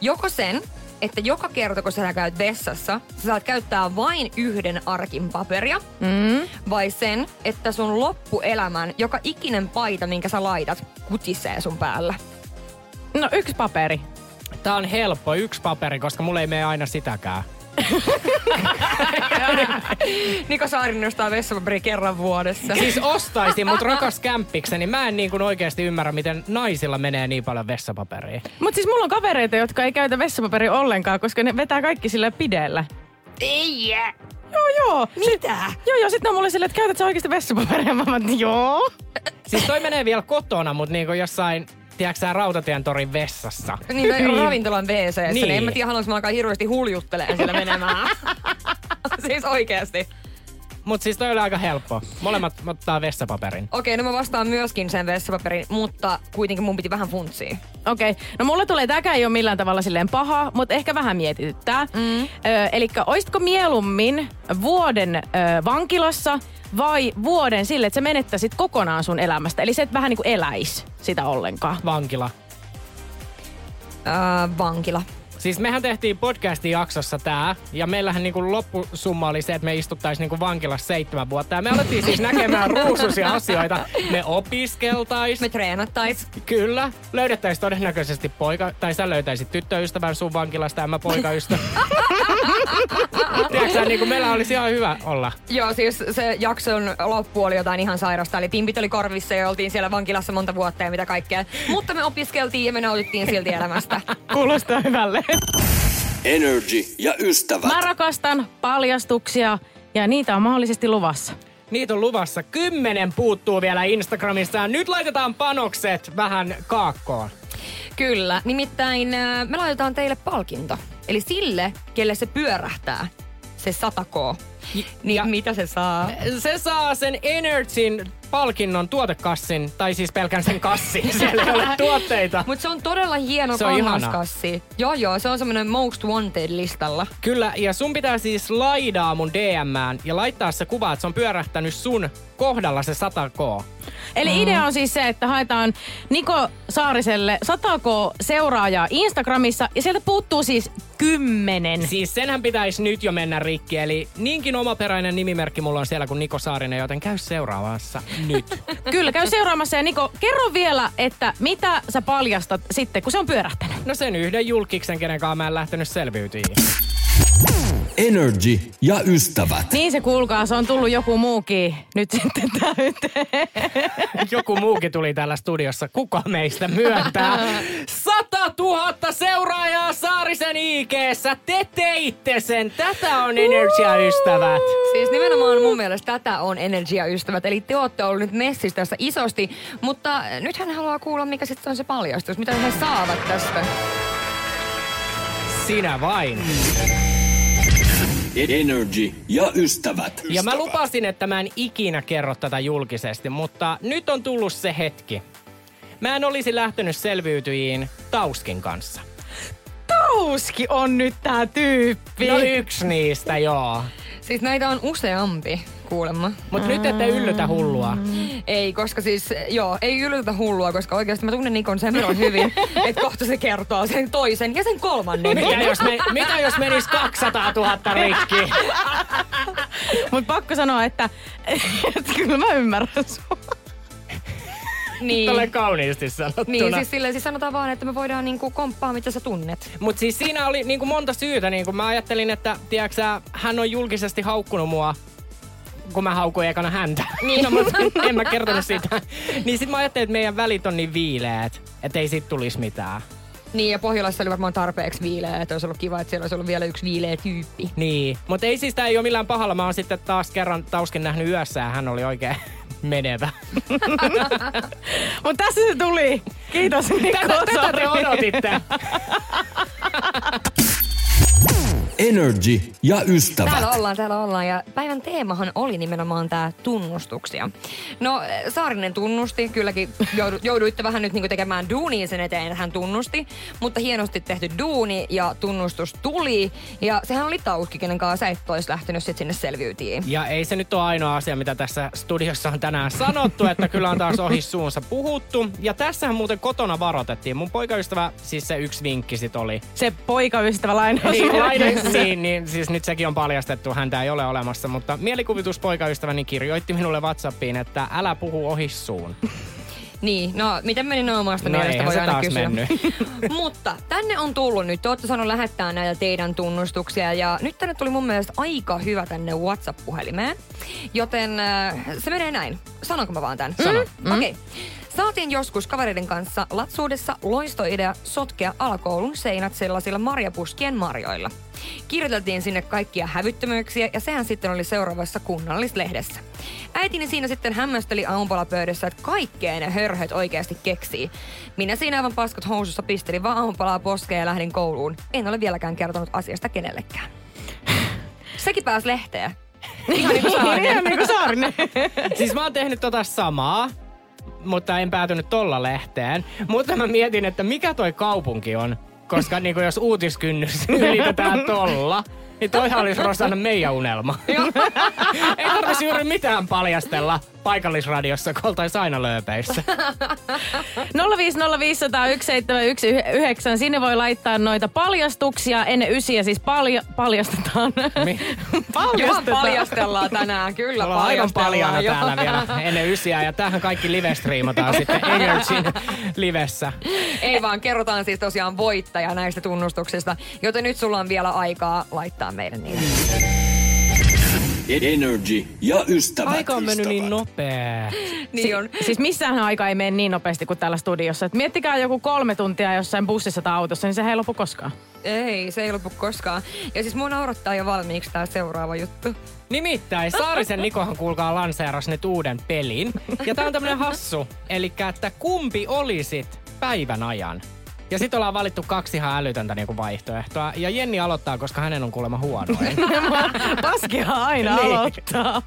Speaker 3: Joko sen, että joka kerta kun sä käyt vessassa, sä saat käyttää vain yhden arkin paperia,
Speaker 4: Mm.
Speaker 3: vai sen, että sun loppuelämän joka ikinen paita, minkä sä laitat, kutisee sun päällä?
Speaker 4: No yksi paperi.
Speaker 2: Tää on helppo, yksi paperi, koska mulla ei mene aina sitäkään.
Speaker 3: Niko Saarinen nostaa vessapaperi kerran vuodessa.
Speaker 2: Siis ostaisin, mutta rakas kämppikseni. Mä en niin kuin oikeasti ymmärrä, miten naisilla menee niin paljon vessapaperia.
Speaker 4: Mutta siis mulla on kavereita, jotka ei käytä vessapaperia ollenkaan, koska ne vetää kaikki sillä pidellä.
Speaker 3: Ei jää.
Speaker 4: Joo, joo.
Speaker 3: Mitä?
Speaker 4: Joo, joo. Sitten on mulle silleen, että käytät sä oikeasti vessapaperia? Mä oon, että joo.
Speaker 2: Siis toi menee vielä kotona, mutta niin kuin jossain, tiedätkö Rautatien torin vessassa.
Speaker 3: Niin, tai ravintolan wc niin.
Speaker 2: Niin.
Speaker 3: niin en mä tiedä, haluanko mä alkaa hirveästi huljuttelee siellä menemään. siis oikeasti.
Speaker 2: Mutta siis toi oli aika helppo. Molemmat ottaa vessapaperin.
Speaker 3: Okei, no mä vastaan myöskin sen vessapaperin, mutta kuitenkin mun piti vähän funtsia.
Speaker 4: Okei, okay. no mulla tulee, tämäkään ei ole millään tavalla silleen paha, mutta ehkä vähän mietityttää. Mm. Eli oisitko mieluummin vuoden ö, vankilassa vai vuoden sille, että sä menettäisit kokonaan sun elämästä? Eli se et vähän niin kuin eläis sitä ollenkaan.
Speaker 2: Vankila.
Speaker 3: Öö, vankila.
Speaker 2: Siis mehän tehtiin podcastin jaksossa tää, ja meillähän niinku loppusumma oli se, että me istuttais niinku vankilassa seitsemän vuotta. Ja me alettiin siis näkemään ruusuisia asioita. Me opiskeltais.
Speaker 3: Me treenattais.
Speaker 2: Kyllä. Löydettäis todennäköisesti poika, tai sä löytäisit tyttöystävän sun vankilasta ja mä poikaystävän. Tiedätkö niinku meillä olisi ihan hyvä olla.
Speaker 3: Joo, siis se jakson loppu oli jotain ihan sairasta. Eli pimpit oli korvissa ja oltiin siellä vankilassa monta vuotta ja mitä kaikkea. Mutta me opiskeltiin ja me nautittiin silti elämästä.
Speaker 4: Kuulostaa hyvälle.
Speaker 1: Energy ja ystävät.
Speaker 4: Mä rakastan paljastuksia ja niitä on mahdollisesti luvassa.
Speaker 2: Niitä on luvassa. Kymmenen puuttuu vielä Instagramissa. Ja nyt laitetaan panokset vähän kaakkoon.
Speaker 3: Kyllä, nimittäin äh, me laitetaan teille palkinto. Eli sille, kelle se pyörähtää, se 100k. Niin
Speaker 2: ja-
Speaker 3: mitä se saa?
Speaker 2: Se saa sen Energyn palkinnon tuotekassin, tai siis pelkän sen kassin. Siellä ei ole tuotteita.
Speaker 3: Mutta se on todella hieno
Speaker 2: Se on ihana.
Speaker 3: kangaskassi. Joo, joo, se on semmoinen Most Wanted-listalla.
Speaker 2: Kyllä, ja sun pitää siis laidaa mun DMään ja laittaa se kuva, että se on pyörähtänyt sun kohdalla se 100k.
Speaker 4: Eli mm. idea on siis se, että haetaan Niko Saariselle 100k seuraajaa Instagramissa ja sieltä puuttuu siis kymmenen.
Speaker 2: Siis senhän pitäisi nyt jo mennä rikki, eli niinkin omaperäinen nimimerkki mulla on siellä kuin Niko Saarinen, joten käy seuraavassa nyt.
Speaker 4: Kyllä, käy seuraamassa ja Niko, kerro vielä, että mitä sä paljastat sitten, kun se on pyörähtänyt.
Speaker 2: No sen yhden julkiksen, kenen kanssa mä en lähtenyt selviytyihin.
Speaker 1: Energy ja ystävät.
Speaker 4: Niin se kuulkaa, se on tullut joku muukin nyt sitten täyteen.
Speaker 2: Joku muukin tuli täällä studiossa. Kuka meistä myöntää? 100 000 seuraajaa Saarisen ig Te teitte sen. Tätä on Energia-ystävät.
Speaker 3: Siis nimenomaan mun mielestä tätä on Energia-ystävät. Eli te olette ollut nyt messissä tässä isosti. Mutta nyt hän haluaa kuulla, mikä sitten on se paljastus. Mitä he saavat tästä.
Speaker 2: Sinä vain.
Speaker 1: Energy ja ystävät.
Speaker 2: Ja mä lupasin, että mä en ikinä kerro tätä julkisesti, mutta nyt on tullut se hetki. Mä en olisi lähtenyt selviytyihin Tauskin kanssa.
Speaker 4: Tauski on nyt tää tyyppi.
Speaker 2: No yksi niistä, joo.
Speaker 3: Siis näitä on useampi kuulemma.
Speaker 2: Mutta nyt ette yllytä hullua.
Speaker 3: Ei, koska siis, joo, ei yllätä hullua, koska oikeasti mä tunnen Nikon sen verran hyvin, että kohta se kertoo sen toisen ja sen kolmannen.
Speaker 2: Mitä jos, me, mitä jos menis 200 000 rikki?
Speaker 4: Mutta pakko sanoa, että, että kyllä mä ymmärrän sua.
Speaker 3: Niin.
Speaker 2: Ole kauniisti sanottuna.
Speaker 3: Niin, siis silleen siis sanotaan vaan, että me voidaan niinku komppaa, mitä sä tunnet.
Speaker 2: Mut siis siinä oli niinku monta syytä. Niinku mä ajattelin, että tiedätkö, sä, hän on julkisesti haukkunut mua kun mä haukuin ekana häntä. Niin. No, mutta en mä kertonut sitä. Niin sit mä ajattelin, että meidän välit on niin viileät, että ei sit tulisi mitään.
Speaker 3: Niin, ja Pohjolassa oli varmaan tarpeeksi viileä, että olisi ollut kiva, että siellä olisi ollut vielä yksi viileä tyyppi.
Speaker 2: Niin. Mutta ei siis tää ei ole millään pahalla. Mä oon sitten taas kerran Tauskin nähnyt yössä ja hän oli oikein menevä.
Speaker 4: Mutta tässä se tuli. Kiitos Niko.
Speaker 2: Tätä, tätä te odotitte.
Speaker 1: Energy ja ystävät.
Speaker 3: Täällä ollaan, täällä ollaan. Ja päivän teemahan oli nimenomaan tämä tunnustuksia. No, Saarinen tunnusti. Kylläkin joudu, jouduitte vähän nyt niinku tekemään duunia sen eteen, että hän tunnusti. Mutta hienosti tehty duuni ja tunnustus tuli. Ja sehän oli Tauski, kenen kanssa sä et ois lähtenyt sit sinne selviytiin.
Speaker 2: Ja ei se nyt ole ainoa asia, mitä tässä studiossa on tänään sanottu, että kyllä on taas ohi suunsa puhuttu. Ja tässähän muuten kotona varoitettiin. Mun poikaystävä, siis se yksi vinkki sit oli.
Speaker 4: Se poikaystävä lainaus.
Speaker 2: Niin, lainaus, niin, niin, siis nyt sekin on paljastettu, häntä ei ole olemassa, mutta mielikuvituspoikaystäväni kirjoitti minulle Whatsappiin, että älä puhu ohi suun.
Speaker 3: Niin, no miten meni no omasta
Speaker 2: No
Speaker 3: mielestä, voi aina kysyä. Mutta tänne on tullut nyt, te olette saanut lähettää näitä teidän tunnustuksia ja nyt tänne tuli mun mielestä aika hyvä tänne WhatsApp-puhelimeen. Joten äh, se menee näin. Sanonko mä vaan tän?
Speaker 2: Sano.
Speaker 3: Mm. Okei. Okay. Saatiin joskus kavereiden kanssa latsuudessa loistoidea sotkea alakoulun seinät sellaisilla marjapuskien marjoilla. Kirjoiteltiin sinne kaikkia hävyttömyyksiä ja sehän sitten oli seuraavassa kunnallislehdessä. Äitini siinä sitten hämmästeli aamupalapöydässä, että kaikkea ne hörhöt oikeasti keksii. Minä siinä aivan paskat housussa pistelin vaan aamupalaa poskeen ja lähdin kouluun. En ole vieläkään kertonut asiasta kenellekään. Sekin pääsi lehteen. Ihan niin kuin Saarinen.
Speaker 4: Ihan niin kuin Saarinen.
Speaker 2: Siis mä oon tehnyt tota samaa, mutta en päätynyt tolla lehteen. Mutta mä mietin, että mikä toi kaupunki on. Koska niin jos uutiskynnys ylitetään tolla, niin toihan olisi Rosanna meidän unelma. Ei tarvitsisi juuri mitään paljastella paikallisradiossa, kun oltaisiin aina lööpeissä.
Speaker 4: 050501719. Sinne voi laittaa noita paljastuksia ennen ysiä, siis palja, paljastetaan.
Speaker 2: Mi-
Speaker 4: paljastetaan.
Speaker 3: paljastellaan tänään, kyllä
Speaker 2: Ollaan aivan
Speaker 3: paljastellaan.
Speaker 2: paljana
Speaker 3: joo.
Speaker 2: täällä vielä ennen ysiä ja tähän kaikki live-striimataan sitten Energyn livessä.
Speaker 3: Ei vaan, kerrotaan siis tosiaan voittaja näistä tunnustuksista, joten nyt sulla on vielä aikaa laittaa meidän niitä.
Speaker 1: Energy ja ystävät.
Speaker 2: Aika on mennyt niin nopea.
Speaker 3: Niin on.
Speaker 4: Siis missään aika ei mene niin nopeasti kuin täällä studiossa. Et miettikää joku kolme tuntia jossain bussissa tai autossa, niin se ei lopu koskaan.
Speaker 3: Ei, se ei lopu koskaan. Ja siis mua naurattaa jo valmiiksi tää seuraava juttu.
Speaker 2: Nimittäin Saarisen Nikohan kuulkaa lanseeras nyt uuden pelin. Ja tää on tämmönen hassu. Eli että kumpi olisit päivän ajan? Ja sit ollaan valittu kaksi ihan älytöntä niinku vaihtoehtoa. Ja Jenni aloittaa, koska hänen on kuulemma huonoin.
Speaker 4: Paskia aina
Speaker 2: Niin.
Speaker 4: aloittaa.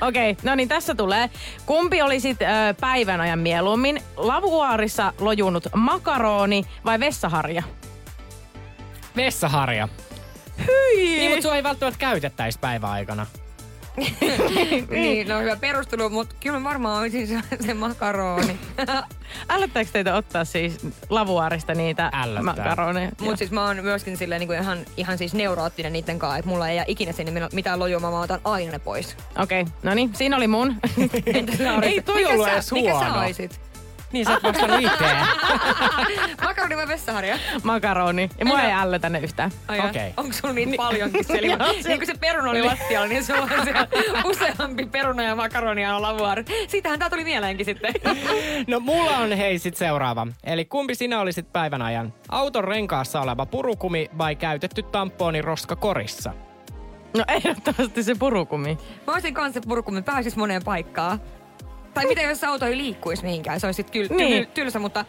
Speaker 4: Okei, okay, no niin tässä tulee. Kumpi olisit ö, päivän ajan mieluummin? Lavuaarissa lojunut makaroni vai vessaharja?
Speaker 2: Vessaharja.
Speaker 4: Hyi!
Speaker 2: Niin, mutta sua ei välttämättä käytettäisi päivän aikana.
Speaker 3: Niin, no hyvä perustelu, mutta kyllä varmaan olisin se, se makaroni.
Speaker 4: Ällöttääkö teitä ottaa siis lavuaarista niitä
Speaker 2: Ällöttää.
Speaker 4: makaroneja?
Speaker 3: Mutta siis mä oon myöskin silleen niin kuin ihan, ihan siis neuroottinen niiden kanssa, että mulla ei jää ikinä sinne mitään lojumaa, mä otan aina ne pois.
Speaker 4: Okei, okay, no niin, siinä oli mun.
Speaker 2: Ei toi
Speaker 3: Mikä
Speaker 2: ollut edes
Speaker 3: Mikä sä
Speaker 2: huono.
Speaker 3: olisit?
Speaker 2: Niin sä et vastannut itse.
Speaker 3: Makaroni vai vessaharja?
Speaker 4: Makaroni. Ja mua ei ällötä ne yhtään.
Speaker 2: Okei.
Speaker 3: okay. Onko sulla niin paljonkin?
Speaker 4: Joo,
Speaker 3: niin kuin se peruna oli lattialla, niin sulla on siellä useampi peruna ja makaronia on lavuaari. Siitähän tää tuli mieleenkin sitten.
Speaker 2: No mulla on hei sit seuraava. Eli kumpi sinä olisit päivän ajan? Auton renkaassa oleva purukumi vai käytetty tamponi roska korissa?
Speaker 4: No ehdottomasti se purukumi.
Speaker 3: Mä olisin kanssa purkumi, pääsis moneen paikkaan. Tai mitä jos se auto ei liikkuisi mihinkään, se olisi sit kyl,
Speaker 4: Niin.
Speaker 3: tyl, tylsä, mutta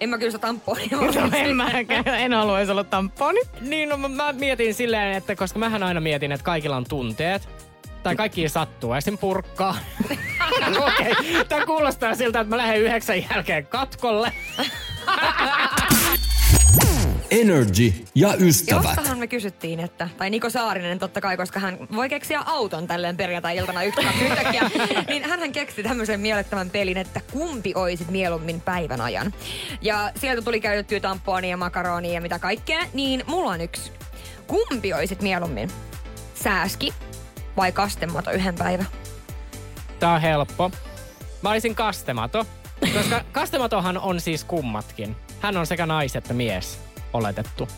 Speaker 3: en mä kyllä sitä tamponia
Speaker 4: No en mäkään, en haluaisi olla tamponi.
Speaker 2: Niin, no mä, mä mietin silleen, että koska mähän aina mietin, että kaikilla on tunteet. Tai kaikki sattuu, esim. purkkaa. Okei, okay. tämä kuulostaa siltä, että mä lähden yhdeksän jälkeen katkolle.
Speaker 1: Energy ja ystävät.
Speaker 3: Jostahan me kysyttiin, että, tai Niko Saarinen totta kai, koska hän voi keksiä auton tälleen perjantai-iltana yhtä yhtäkkiä, niin hän keksi tämmöisen mielettömän pelin, että kumpi oisit mieluummin päivän ajan. Ja sieltä tuli käytettyä tamponia ja makaronia ja mitä kaikkea, niin mulla on yksi. Kumpi oisit mieluummin? Sääski vai kastemato yhden päivän?
Speaker 2: Tää on helppo. Mä olisin kastemato, koska kastematohan on siis kummatkin. Hän on sekä nais että mies, oletettu.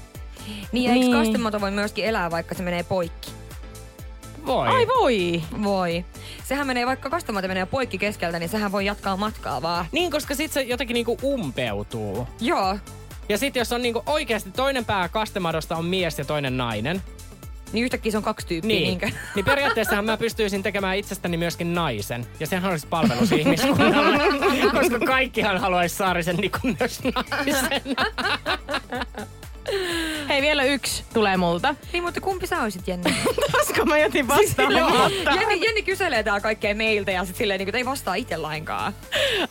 Speaker 3: Niin, eikö
Speaker 4: Niin.
Speaker 3: kastemato voi myöskin elää, vaikka se menee poikki?
Speaker 2: Voi.
Speaker 4: Ai voi.
Speaker 3: Voi. Sehän menee, vaikka kastemato menee poikki keskeltä, niin sehän voi jatkaa matkaa vaan.
Speaker 2: Niin, koska sit se jotenkin niinku umpeutuu.
Speaker 3: Joo,
Speaker 2: Ja sit jos on niinku oikeasti toinen pää kastemadosta on mies ja toinen nainen,
Speaker 3: niin yhtäkkiä se on kaksi tyyppiä.
Speaker 2: niin,
Speaker 3: niinkö?
Speaker 2: niin periaatteessahan mä pystyisin tekemään itsestäni myöskin naisen. Ja sehän olisi palvelus ihmiskunnalle, koska kaikkihan haluaisi Saarisen Nikon myös naisen.
Speaker 4: Hei, vielä yksi tulee multa.
Speaker 3: Niin, mutta kumpi sä olisit, Jenni?
Speaker 4: Koska mä jätin vastaamatta.
Speaker 3: Jenni, Jenni kyselee tää kaikkea meiltä ja sit silleen, niin kuin, ei vastaa itse lainkaan.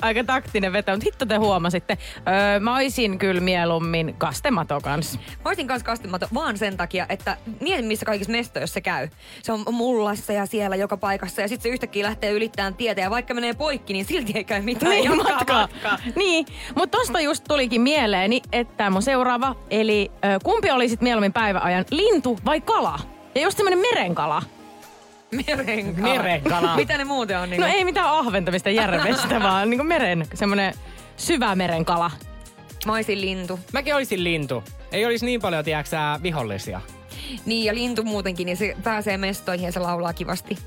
Speaker 4: Aika taktinen veto, mutta hitto te huomasitte. Öö, mä oisin kyllä mieluummin kastemato kans.
Speaker 3: Mä olisin kanssa kastemato vaan sen takia, että mieti missä kaikissa mestoissa se käy. Se on mullassa ja siellä joka paikassa ja sitten se yhtäkkiä lähtee ylittämään tietä ja vaikka menee poikki, niin silti ei käy mitään.
Speaker 4: Niin, matkaa.
Speaker 3: matkaa.
Speaker 4: Niin, mutta tosta just tulikin mieleeni, että mun seuraava, eli kumpi olisit mieluummin päiväajan, lintu vai kala? Ja just semmonen merenkala.
Speaker 3: Merenkala.
Speaker 2: Merenkala.
Speaker 3: Mitä ne muuten on? Niin
Speaker 4: No ei mitään ahventamista järvestä, vaan niinku meren, semmonen syvä merenkala.
Speaker 3: Mä oisin lintu.
Speaker 2: Mäkin olisin lintu. Ei olisi niin paljon, tiedäksä, vihollisia.
Speaker 3: Niin ja lintu muutenkin, niin se pääsee mestoihin ja se laulaa kivasti.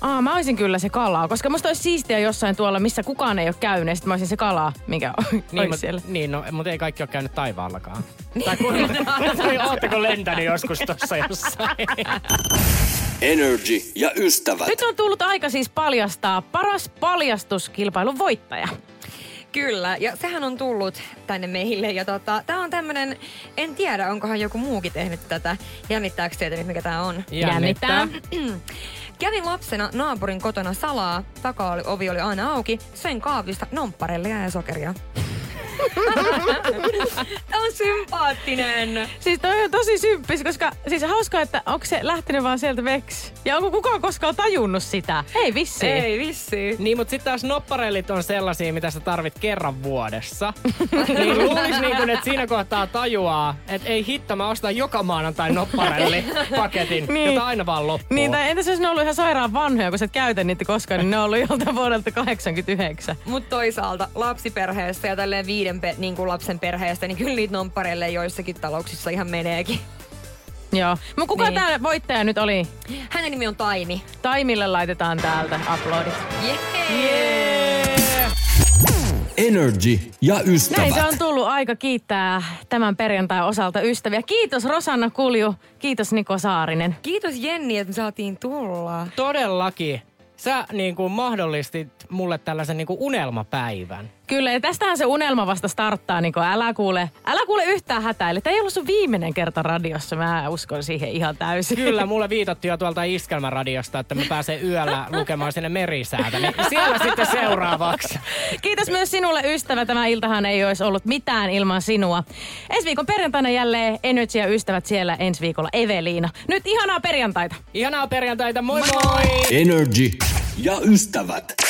Speaker 4: Aa, mä olisin kyllä se kalaa, koska musta olisi siistiä jossain tuolla, missä kukaan ei ole käynyt, ja sit mä olisin se kalaa, mikä on
Speaker 2: Niin,
Speaker 4: niin, siellä.
Speaker 2: niin no, mutta ei kaikki ole käynyt taivaallakaan. Tai kuinka, tai ootteko lentänyt joskus tossa jossain?
Speaker 1: Energy ja ystävät.
Speaker 4: Nyt on tullut aika siis paljastaa paras paljastuskilpailun voittaja.
Speaker 3: Kyllä, ja sehän on tullut tänne meille. Ja tota, tää on tämmönen, en tiedä, onkohan joku muukin tehnyt tätä. Jännittääkö teitä nyt, mikä tää on?
Speaker 4: Jännittää.
Speaker 3: Kävin lapsena naapurin kotona salaa. Taka oli, ovi oli aina auki. Söin kaapista nompparellia ja sokeria. Tämä on sympaattinen.
Speaker 4: Siis toi on tosi symppis, koska siis hauskaa, että onko se lähtenyt vaan sieltä veksi. Ja onko kukaan koskaan tajunnut sitä? Ei vissi.
Speaker 3: Ei vissi.
Speaker 2: Niin, mutta sitten taas nopparellit on sellaisia, mitä sä tarvit kerran vuodessa. niin luulis niin kun, että siinä kohtaa tajuaa, että ei hitto, mä ostan joka maanantai nopparelli-paketin,
Speaker 4: Niin.
Speaker 2: jota aina vaan loppuu.
Speaker 4: Niin, tai entäs jos ne on ollut ihan sairaan vanhoja, kun sä et käytä niitä koskaan, niin ne on ollut joltain vuodelta 89.
Speaker 3: Mutta toisaalta lapsiperheestä ja tälleen viiden pe- niin kuin lapsen perheestä, niin kyllä niitä nomppareille joissakin talouksissa ihan meneekin.
Speaker 4: Joo. Mutta kuka Niin. tämä voittaja nyt oli?
Speaker 3: Hänen nimi on Taimi.
Speaker 4: Taimille laitetaan täältä uploadit.
Speaker 3: Yeah.
Speaker 1: Energy ja ystävät.
Speaker 4: Näin se on tullut aika kiittää tämän perjantai osalta ystäviä. Kiitos Rosanna Kulju, kiitos Niko Saarinen.
Speaker 3: Kiitos Jenni, että me saatiin tulla.
Speaker 2: Todellakin. Sä niin kuin mahdollistit mulle tällaisen niin kuin unelmapäivän.
Speaker 4: Kyllä, ja tästähän se unelma vasta starttaa, niin älä kuule, älä kuule yhtään hätäile. Tämä ei ollut sun viimeinen kerta radiossa, mä uskon siihen ihan täysin.
Speaker 2: Kyllä, mulle viitattiin jo tuolta Iskelmäradiosta, että mä pääsen yöllä lukemaan sinne merisäätä. Niin siellä sitten seuraavaksi.
Speaker 4: Kiitos myös sinulle ystävä. Tämä iltahan ei olisi ollut mitään ilman sinua. Ensi viikon perjantaina jälleen Energy ja ystävät siellä ensi viikolla Eveliina. Nyt ihanaa perjantaita.
Speaker 2: Ihanaa perjantaita, moi moi!
Speaker 1: Energy ja ystävät.